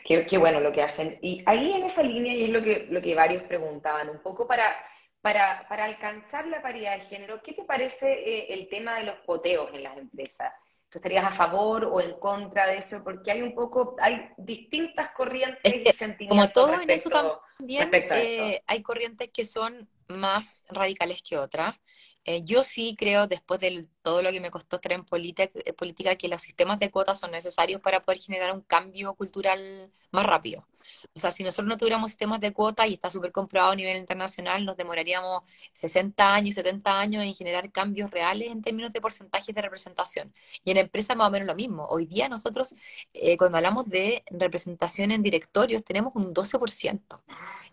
Speaker 1: Qué, bueno lo que hacen. Y ahí en esa línea, y es lo que, lo que varios preguntaban, un poco para, para, para alcanzar la paridad de género, ¿qué te parece eh, el tema de los poteos en las empresas? ¿Tú estarías a favor o en contra de eso? Porque hay un poco, hay distintas corrientes y
Speaker 2: sentimientos. Como todo en eso también, eh, hay corrientes que son más radicales que otras. Eh, yo sí creo, después de todo lo que me costó estar en eh, política, que los sistemas de cuotas son necesarios para poder generar un cambio cultural más rápido. O sea, si nosotros no tuviéramos sistemas de cuotas, y está súper comprobado a nivel internacional, nos demoraríamos 60 años, 70 años en generar cambios reales en términos de porcentajes de representación. Y en empresas más o menos lo mismo. Hoy día nosotros, eh, cuando hablamos de representación en directorios, tenemos un 12%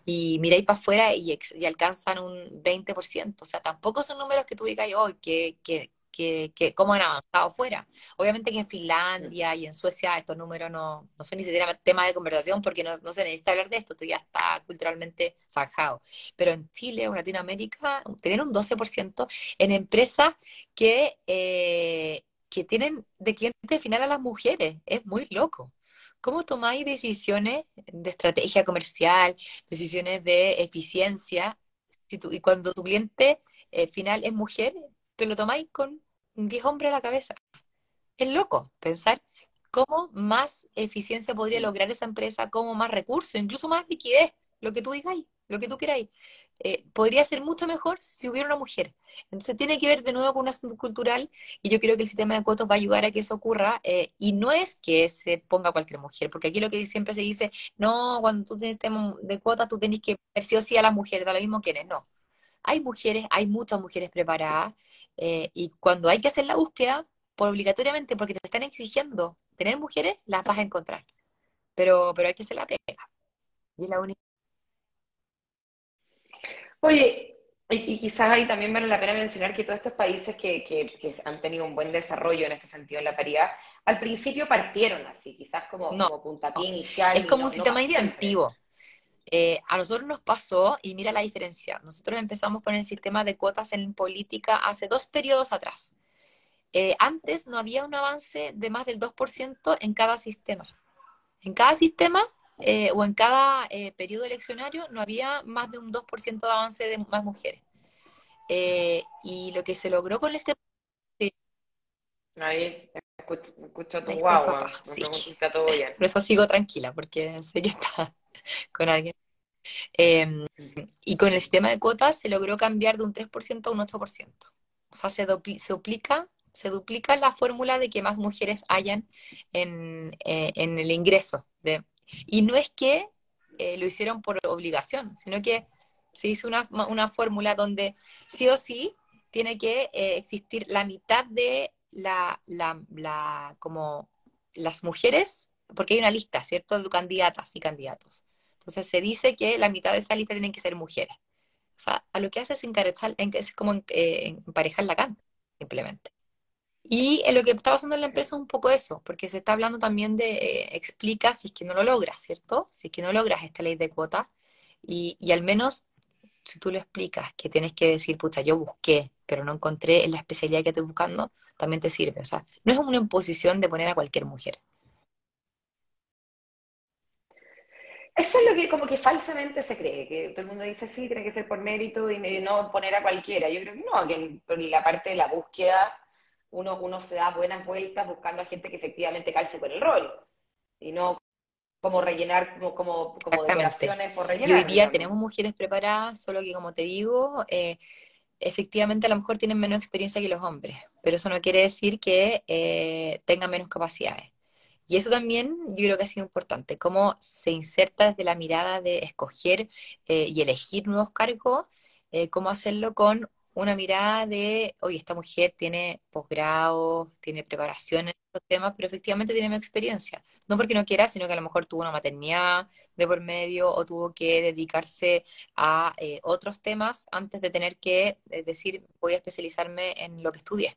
Speaker 2: y miráis para afuera y, y, alcanzan un 20%. O sea, tampoco son números que tú hoy que, que, que, que, cómo han avanzado fuera. Obviamente que en Finlandia y en Suecia estos números no, no son ni siquiera tema de conversación porque no, no se necesita hablar de esto, esto ya está culturalmente zanjado. Pero en Chile o Latinoamérica, tener un 12% en empresas que, eh, que tienen de cliente final a las mujeres, es muy loco. ¿Cómo tomáis decisiones de estrategia comercial, decisiones de eficiencia? y cuando tu cliente eh, final es mujer, te lo tomáis con 10 hombres a la cabeza. Es loco pensar cómo más eficiencia podría lograr esa empresa, cómo más recursos, incluso más liquidez, lo que tú digáis. Lo que tú queráis. Eh, podría ser mucho mejor si hubiera una mujer. Entonces tiene que ver de nuevo con un asunto cultural y yo creo que el sistema de cuotas va a ayudar a que eso ocurra eh, y no es que se ponga cualquier mujer, porque aquí lo que siempre se dice, no, cuando tú tienes sistema de cuotas tú tienes que ver sí o sí a las mujeres, da lo mismo que eres, no. Hay mujeres, hay muchas mujeres preparadas eh, y cuando hay que hacer la búsqueda, por obligatoriamente, porque te están exigiendo tener mujeres, las vas a encontrar. Pero, pero hay que hacer la pega. Y es la única
Speaker 1: Oye, y, quizás ahí también vale la pena mencionar que todos estos países que, que, han tenido un buen desarrollo en este sentido en la paridad, al principio partieron así, quizás como, como puntapié inicial.
Speaker 2: Es como un sistema de incentivo. Eh, a nosotros nos pasó, y mira la diferencia, nosotros empezamos con el sistema de cuotas en política hace dos periodos atrás. Eh, antes no había un avance de más del 2% en cada sistema. En cada sistema eh, o en cada eh, periodo eleccionario no había más de un 2% de avance de más mujeres. Eh, y lo que se logró con este...
Speaker 1: Ahí, escucho, tu guagua, sí. está todo bien. [laughs]
Speaker 2: Por eso sigo tranquila, porque sé que está [laughs] con alguien. Em, y con el sistema de cuotas se logró cambiar de un 3% a un 8%. O sea, se, se duplica se duplica la fórmula de que más mujeres hayan en, en el ingreso de, y no es que eh, lo hicieron por obligación, sino que se hizo una, una fórmula donde sí o sí tiene que eh, existir la mitad de la, la, como las mujeres, porque hay una lista, ¿cierto?, de candidatas y candidatos. Entonces se dice que la mitad de esa lista tienen que ser mujeres. O sea, a lo que hace es encarechar, es como eh, emparejar la canta, simplemente. Y lo que está pasando en la empresa es un poco eso, porque se está hablando también de eh, explica si es que no lo logras, ¿cierto? Si es que no logras esta ley de cuota, y, y al menos si tú lo explicas, que tienes que decir, pucha, yo busqué, pero no encontré en la especialidad que estoy buscando, también te sirve. O sea, no es una imposición de poner a cualquier mujer.
Speaker 1: Eso es lo que como que falsamente se cree, que todo el mundo dice, sí, tiene que ser por mérito y no poner a cualquiera. Yo creo que no, que la parte de la búsqueda uno, uno se da buenas vueltas buscando a gente que efectivamente calce con el rol y no como rellenar como, como, como decoraciones por rellenar.
Speaker 2: Y hoy día tenemos mujeres preparadas, solo que como te digo, eh, efectivamente a lo mejor tienen menos experiencia que los hombres, pero eso no quiere decir que eh, tengan menos capacidades. Y eso también yo creo que ha sido importante, cómo se inserta desde la mirada de escoger eh, y elegir nuevos cargos, cómo hacerlo con una mirada de, oye, esta mujer tiene posgrado, tiene preparación en estos temas, pero efectivamente tiene más experiencia. No porque no quiera, sino que a lo mejor tuvo una maternidad de por medio o tuvo que dedicarse a eh, otros temas antes de tener que eh, decir, voy a especializarme en lo que estudié.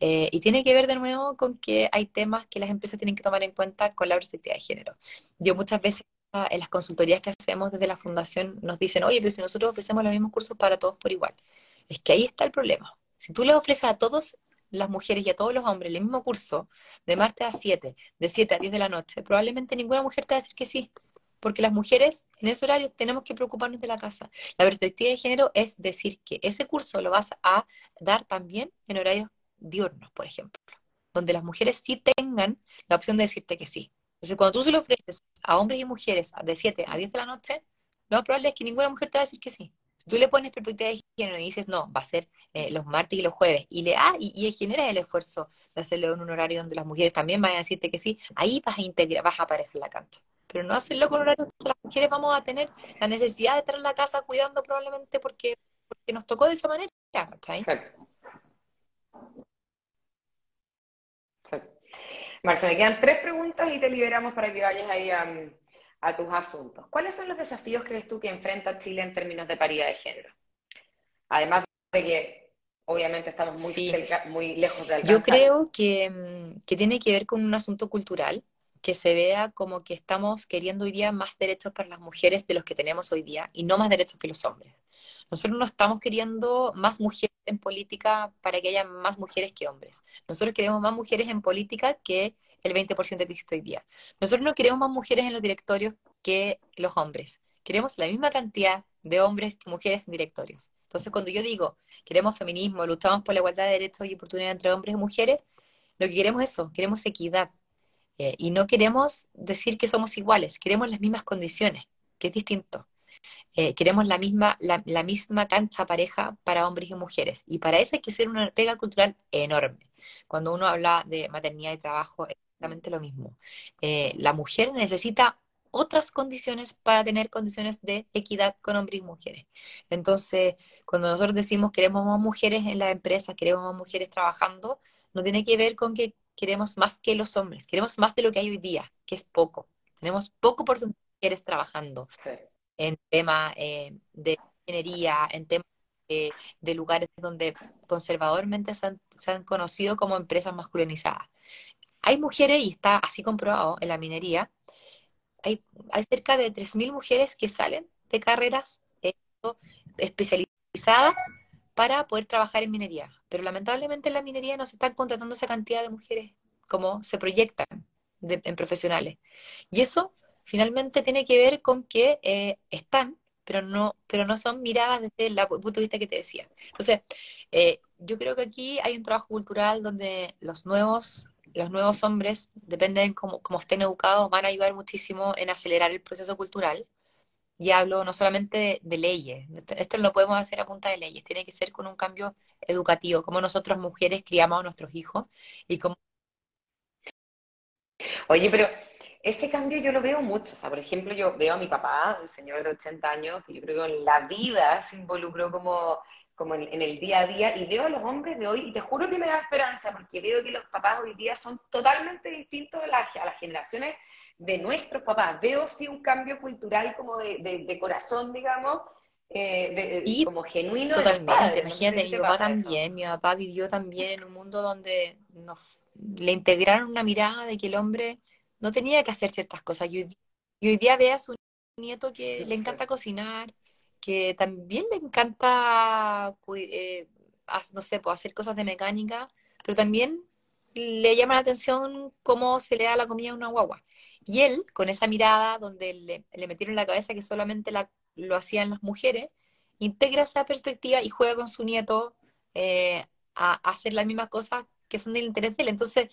Speaker 2: Eh, y tiene que ver de nuevo con que hay temas que las empresas tienen que tomar en cuenta con la perspectiva de género. Yo muchas veces en las consultorías que hacemos desde la fundación nos dicen, oye, pero si nosotros ofrecemos los mismos cursos para todos por igual. Es que ahí está el problema. Si tú le ofreces a todas las mujeres y a todos los hombres el mismo curso de martes a 7, de 7 a 10 de la noche, probablemente ninguna mujer te va a decir que sí. Porque las mujeres en ese horario tenemos que preocuparnos de la casa. La perspectiva de género es decir que ese curso lo vas a dar también en horarios diurnos, por ejemplo, donde las mujeres sí tengan la opción de decirte que sí. Entonces, cuando tú se lo ofreces a hombres y mujeres de 7 a 10 de la noche, lo más probable es que ninguna mujer te va a decir que sí tú le pones perspectiva de y dices, no, va a ser eh, los martes y los jueves, y le ah, y, y generas el esfuerzo de hacerlo en un horario donde las mujeres también van a decirte que sí, ahí vas a integrar, vas a aparecer la cancha. Pero no hacerlo con horarios que las mujeres vamos a tener la necesidad de estar en la casa cuidando probablemente porque, porque nos tocó de esa manera, ¿cachai? Exacto.
Speaker 1: Marcia, me quedan tres preguntas y te liberamos para que vayas ahí a, a tus asuntos. ¿Cuáles son los desafíos crees tú que enfrenta Chile en términos de paridad de género? Además de que obviamente estamos muy, muy lejos de alcanzar.
Speaker 2: Yo creo que, mm, que tiene que ver con un asunto cultural, que se vea como que estamos queriendo hoy día más derechos para las mujeres de los que tenemos hoy día y no más derechos que los hombres. Nosotros no estamos queriendo más mujeres en política para que haya más mujeres que hombres. Nosotros queremos más mujeres en política que el 20% que existe hoy día. Nosotros no queremos más mujeres en los directorios que los hombres. Queremos la misma cantidad de hombres que mujeres en directorios. Entonces, cuando yo digo queremos feminismo, luchamos por la igualdad de derechos y oportunidades entre hombres y mujeres, lo que queremos es eso, queremos equidad. Eh, y no queremos decir que somos iguales, queremos las mismas condiciones, que es distinto. eh, queremos la misma, la, misma cancha pareja para hombres y mujeres. Y para eso hay que ser una pega cultural enorme. Cuando uno habla de maternidad y trabajo, es exactamente lo mismo. Eh, la mujer necesita otras condiciones para tener condiciones de equidad con hombres y mujeres. Entonces, cuando nosotros decimos queremos más mujeres en la empresa, queremos más mujeres trabajando, no tiene que ver con que queremos más que los hombres, queremos más de lo que hay hoy día, que es poco. Tenemos poco por de mujeres trabajando en temas eh, de ingeniería, en temas de, lugares donde conservadormente se han, se han conocido como empresas masculinizadas. Hay mujeres, y está así comprobado en la minería, hay, hay cerca de 3.000 mujeres que salen de carreras eh, especializadas para poder trabajar en minería. Pero lamentablemente en la minería no se están contratando esa cantidad de mujeres como se proyectan en profesionales. Y eso finalmente tiene que ver con que eh, están, pero no, pero no son miradas desde el punto de vista que te decía. Entonces, eh, yo creo que aquí hay un trabajo cultural donde los nuevos los nuevos hombres, depende de cómo, estén educados, van a ayudar muchísimo en acelerar el proceso cultural. Y hablo no solamente de, leyes, esto, lo podemos hacer a punta de leyes, tiene que ser con un cambio educativo, como nosotros mujeres criamos a nuestros hijos y como...
Speaker 1: Oye, pero ese cambio yo lo veo mucho. O sea, por ejemplo, yo veo a mi papá, un señor de 80 años, que yo creo que en la vida se involucró como como en, el día a día, y veo a los hombres de hoy, y te juro que me da esperanza, porque veo que los papás hoy día son totalmente distintos a las, a las generaciones de nuestros papás. Veo sí un cambio cultural como de, de, corazón, digamos, eh, de, como genuino.
Speaker 2: Totalmente, imagínate, mi papá también, mi papá vivió también en un mundo donde nos, le integraron una mirada de que el hombre no tenía que hacer ciertas cosas. Y hoy, día ve a su nieto que le encanta cocinar, que también le encanta, eh, no sé, pues, hacer cosas de mecánica, pero también le llama la atención cómo se le da la comida a una guagua. Y él, con esa mirada donde le, metieron en la cabeza que solamente la, lo hacían las mujeres, integra esa perspectiva y juega con su nieto eh, a, hacer las mismas cosas que son del interés de él. Entonces,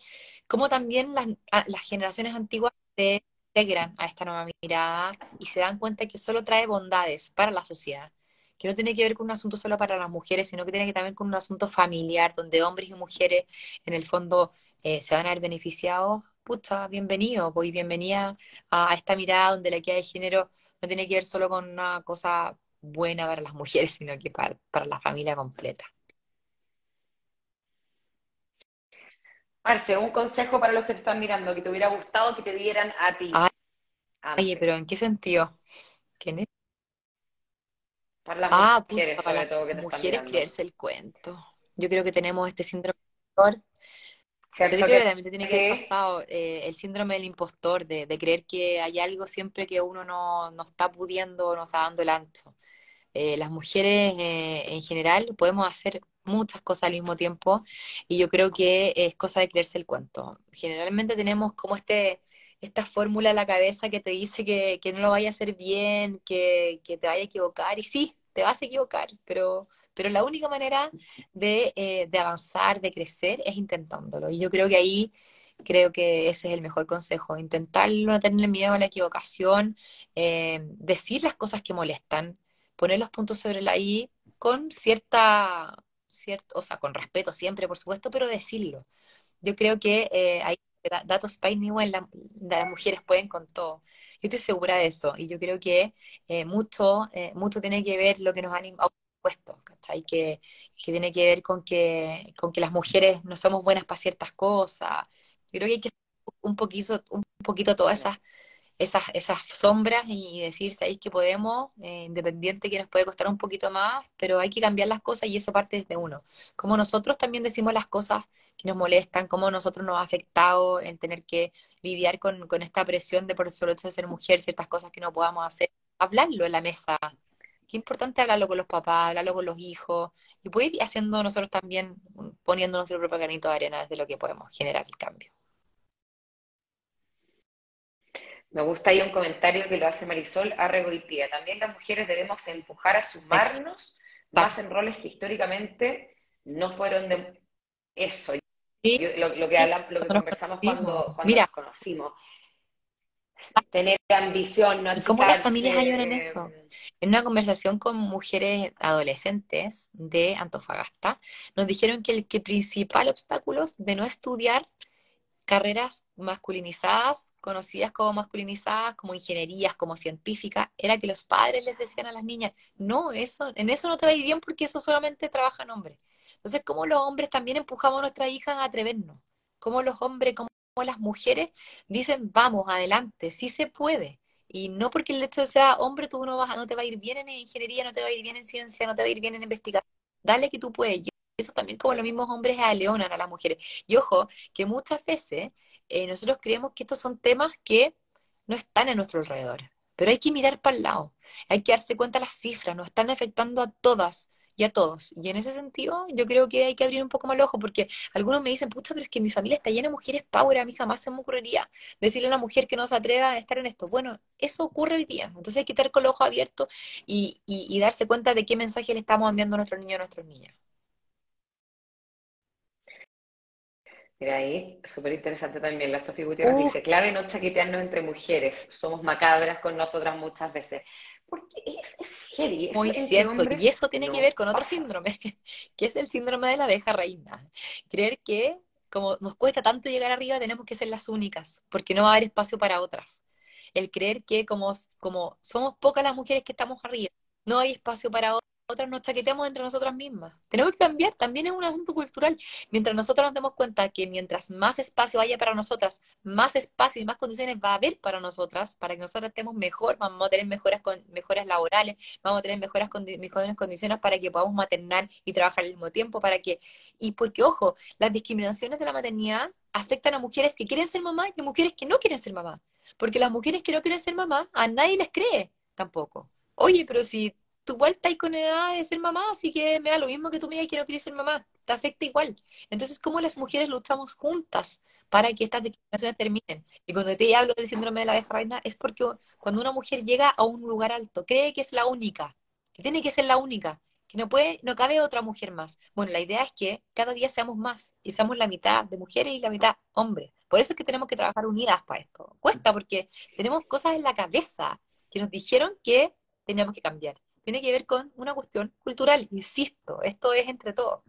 Speaker 2: como también las, las generaciones antiguas se integran a esta nueva mirada y se dan cuenta que solo trae bondades para la sociedad, que no tiene que ver con un asunto solo para las mujeres, sino que tiene que también con un asunto familiar, donde hombres y mujeres en el fondo eh, se van a ver beneficiados. Pucha, bienvenido, voy bienvenida a, esta mirada donde la equidad de género no tiene que ver solo con una cosa buena para las mujeres, [laughs] sino que para, la familia completa.
Speaker 1: Marce, un consejo para los que te están mirando, que te hubiera gustado que te dieran a ti.
Speaker 2: Oye, pero ¿en qué sentido? ¿Quién
Speaker 1: Para las ah, mujeres, para las
Speaker 2: mujeres creerse el cuento. Yo creo que tenemos este síndrome del impostor. Creo que, también tiene que haber pasado eh, el síndrome del impostor, de, creer que hay algo siempre que uno no, no está pudiendo, no está dando el ancho. Eh, las mujeres eh, en general podemos hacer muchas cosas al mismo tiempo y yo creo que es cosa de creerse el cuento. Generalmente tenemos como este esta fórmula en la cabeza que te dice que, no lo vaya a hacer bien, que, te vaya a equivocar y sí, te vas a equivocar, pero, pero la única manera de, eh, de avanzar, de crecer es intentándolo y yo creo que ahí creo que ese es el mejor consejo, intentarlo, no tener miedo a la equivocación, decir las cosas que molestan, poner los puntos sobre la I con cierta, cierto, o sea, con respeto siempre, por supuesto, pero decirlo. Yo creo que eh, hay datos país ni la, las mujeres pueden con todo. Yo estoy segura de eso y yo creo que eh, mucho, eh, mucho tiene que ver lo que nos han puesto, ¿cachai? Que, que tiene que ver con que, con que las mujeres no somos buenas para ciertas cosas. Yo creo que hay que un poquito, un poquito todas esas esas, esas sombras y decir, sabéis que podemos, eh, independiente que nos puede costar un poquito más, pero hay que cambiar las cosas y eso parte desde uno. Como nosotros también decimos las cosas que nos molestan, como nosotros nos ha afectado el tener que lidiar con, esta presión de por solo hecho de ser mujer, ciertas cosas que no podamos hacer, hablarlo en la mesa. Qué importante hablarlo con los papás, hablarlo con los hijos y poder ir haciendo nosotros también, poniendo nuestro propio granito de arena desde lo que podemos generar el cambio.
Speaker 1: Me gusta ahí un comentario que lo hace Marisol Arregoitía. También las mujeres debemos empujar a sumarnos más en roles que históricamente no fueron de eso. lo, que, conversamos cuando, cuando nos conocimos. Tener ambición, no
Speaker 2: ¿Y cómo las familias en eso? En una conversación con mujeres adolescentes de Antofagasta, nos dijeron que el que principal obstáculo de no estudiar carreras masculinizadas, conocidas como masculinizadas, como ingenierías, como científicas, era que los padres les decían a las niñas, no, eso, en eso no te va a ir bien porque eso solamente trabajan hombres. Entonces, ¿cómo los hombres también empujamos a nuestras hijas a atrevernos? ¿Cómo los hombres, cómo las mujeres dicen, vamos, adelante, sí se puede? Y no porque el hecho sea hombre, tú no vas, no te va a ir bien en ingeniería, no te va a ir bien en ciencia, no te va a ir bien en investigación. Dale que tú puedes. Eso también como los mismos hombres aleonan a las mujeres. Y ojo, que muchas veces eh, nosotros creemos que estos son temas que no están a nuestro alrededor, pero hay que mirar para el lado, hay que darse cuenta las cifras, nos están afectando a todas y a todos. Y en ese sentido, yo creo que hay que abrir un poco más el ojo, porque algunos me dicen, pucha, pero es que mi familia está llena de mujeres power, a mí jamás se me ocurriría decirle a una mujer que no se atreva a estar en esto. Bueno, eso ocurre hoy día, entonces hay que estar con los ojos abiertos y, y, y darse cuenta de qué mensaje le estamos enviando a nuestros niños y a nuestras niñas.
Speaker 1: Mira ahí, súper interesante también. La Sofía Gutiérrez
Speaker 2: Uh,
Speaker 1: dice, clave no chaquetearnos entre mujeres, somos macabras con nosotras muchas veces. Porque es, es heavy,
Speaker 2: Muy cierto, y eso tiene que ver con otro
Speaker 1: pasa.
Speaker 2: síndrome, [laughs] que es el síndrome de la abeja reina. Creer que como nos cuesta tanto llegar arriba, tenemos que ser las únicas, porque no va a haber espacio para otras. El creer que como, como somos pocas las mujeres que estamos arriba, no hay espacio para o- otras, nos chaqueteamos entre nosotras mismas. Tenemos que cambiar, también es un asunto cultural. Mientras nosotros nos demos cuenta que mientras más espacio haya para nosotras, más espacio y más condiciones va a haber para nosotras, para que nosotras estemos mejor, vamos a tener mejoras, con, mejoras laborales, vamos a tener mejoras condi- mejores condiciones para que podamos maternar y trabajar al mismo tiempo, para que, y porque ojo, las discriminaciones de la maternidad afectan a mujeres que quieren ser mamá y a mujeres que no quieren ser mamá, porque las mujeres que no quieren ser mamá, a nadie les cree tampoco. Oye, pero si tú igual estás con edad de ser mamá, así que me da lo mismo que tú me digas que no quieres ser mamá, te afecta igual. Entonces, ¿cómo las mujeres luchamos juntas para que estas discriminaciones terminen? Y cuando te hablo del síndrome de la abeja reina, es porque cuando una mujer llega a un lugar alto, cree que es la única, que tiene que ser la única, que no puede, no cabe otra mujer más. Bueno, la idea es que cada día seamos más y seamos la mitad de mujeres y la mitad hombres. Por eso es que tenemos que trabajar unidas para esto. Cuesta porque tenemos cosas en la cabeza que nos dijeron que teníamos que cambiar. Tiene que ver con una cuestión cultural, insisto, esto es entre todos.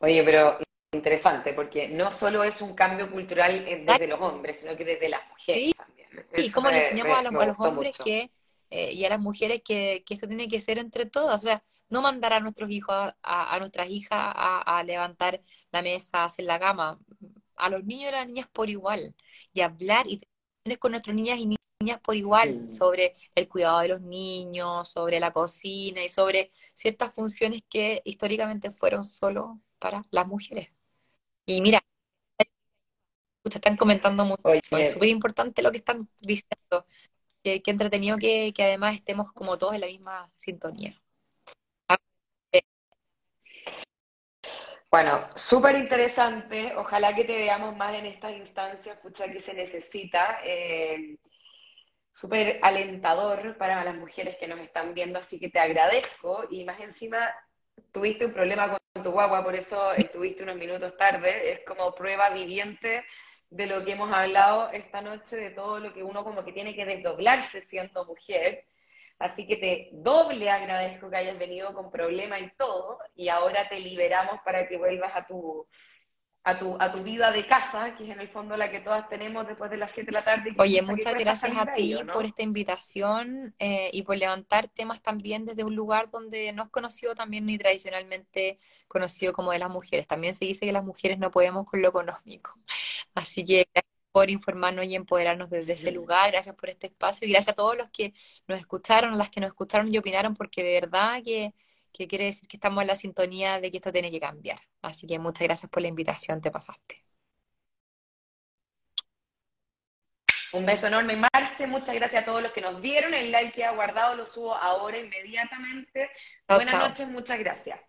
Speaker 1: Oye, pero interesante, porque no solo es un cambio cultural eh, desde los hombres, sino que desde las mujeres
Speaker 2: Sí,
Speaker 1: también.
Speaker 2: y
Speaker 1: Eso
Speaker 2: cómo le
Speaker 1: me,
Speaker 2: enseñamos a los, a hombres
Speaker 1: mucho.
Speaker 2: que, eh, y a las mujeres que, que esto tiene que ser entre todas, o sea, no mandar a nuestros hijos, a, nuestras hijas a, a levantar la mesa, a hacer la cama, a los niños y a las niñas por igual, y hablar y tener con nuestras niñas y niñas por igual
Speaker 1: Mm.
Speaker 2: sobre el cuidado de los niños, sobre la cocina y sobre ciertas funciones que históricamente fueron solo para las mujeres. Y mira, están comentando mucho, es súper importante lo que están diciendo. Qué, qué entretenido que, que además estemos como todos en la misma sintonía. Ah, eh,
Speaker 1: bueno, súper interesante. Ojalá que te veamos más en estas instancias, pucha, que se necesita. Eh, súper alentador para las mujeres que nos están viendo, así que te agradezco. Y más encima, tuviste un problema con tu guagua, por eso estuviste unos minutos tarde. Es como prueba viviente de lo que hemos hablado esta noche, de todo lo que uno como que tiene que desdoblarse siendo mujer. Así que te doble agradezco que hayas venido con problema y todo, y ahora te liberamos para que vuelvas a tu, a tu, a tu vida de casa, que es en el fondo la que todas tenemos después de las 7 de la tarde,
Speaker 2: Oye, muchas gracias a ti
Speaker 1: ¿o
Speaker 2: por
Speaker 1: no?
Speaker 2: esta invitación eh, y por levantar temas también desde un lugar donde no es conocido también ni tradicionalmente conocido como de las mujeres. También se dice que las mujeres no podemos con lo económico. [laughs] Así que gracias por informarnos y empoderarnos desde ese lugar. Gracias por este espacio y gracias a todos los que nos escucharon, las que nos escucharon y opinaron, porque de verdad que, que quiere decir que estamos en la sintonía de que esto tiene que cambiar. Así que muchas gracias por la invitación, te pasaste.
Speaker 1: Un beso enorme, Marce. Muchas gracias a todos los que nos vieron. El like que ha guardado lo subo ahora inmediatamente.
Speaker 2: Chao,
Speaker 1: Buenas
Speaker 2: chao.
Speaker 1: noches, muchas gracias.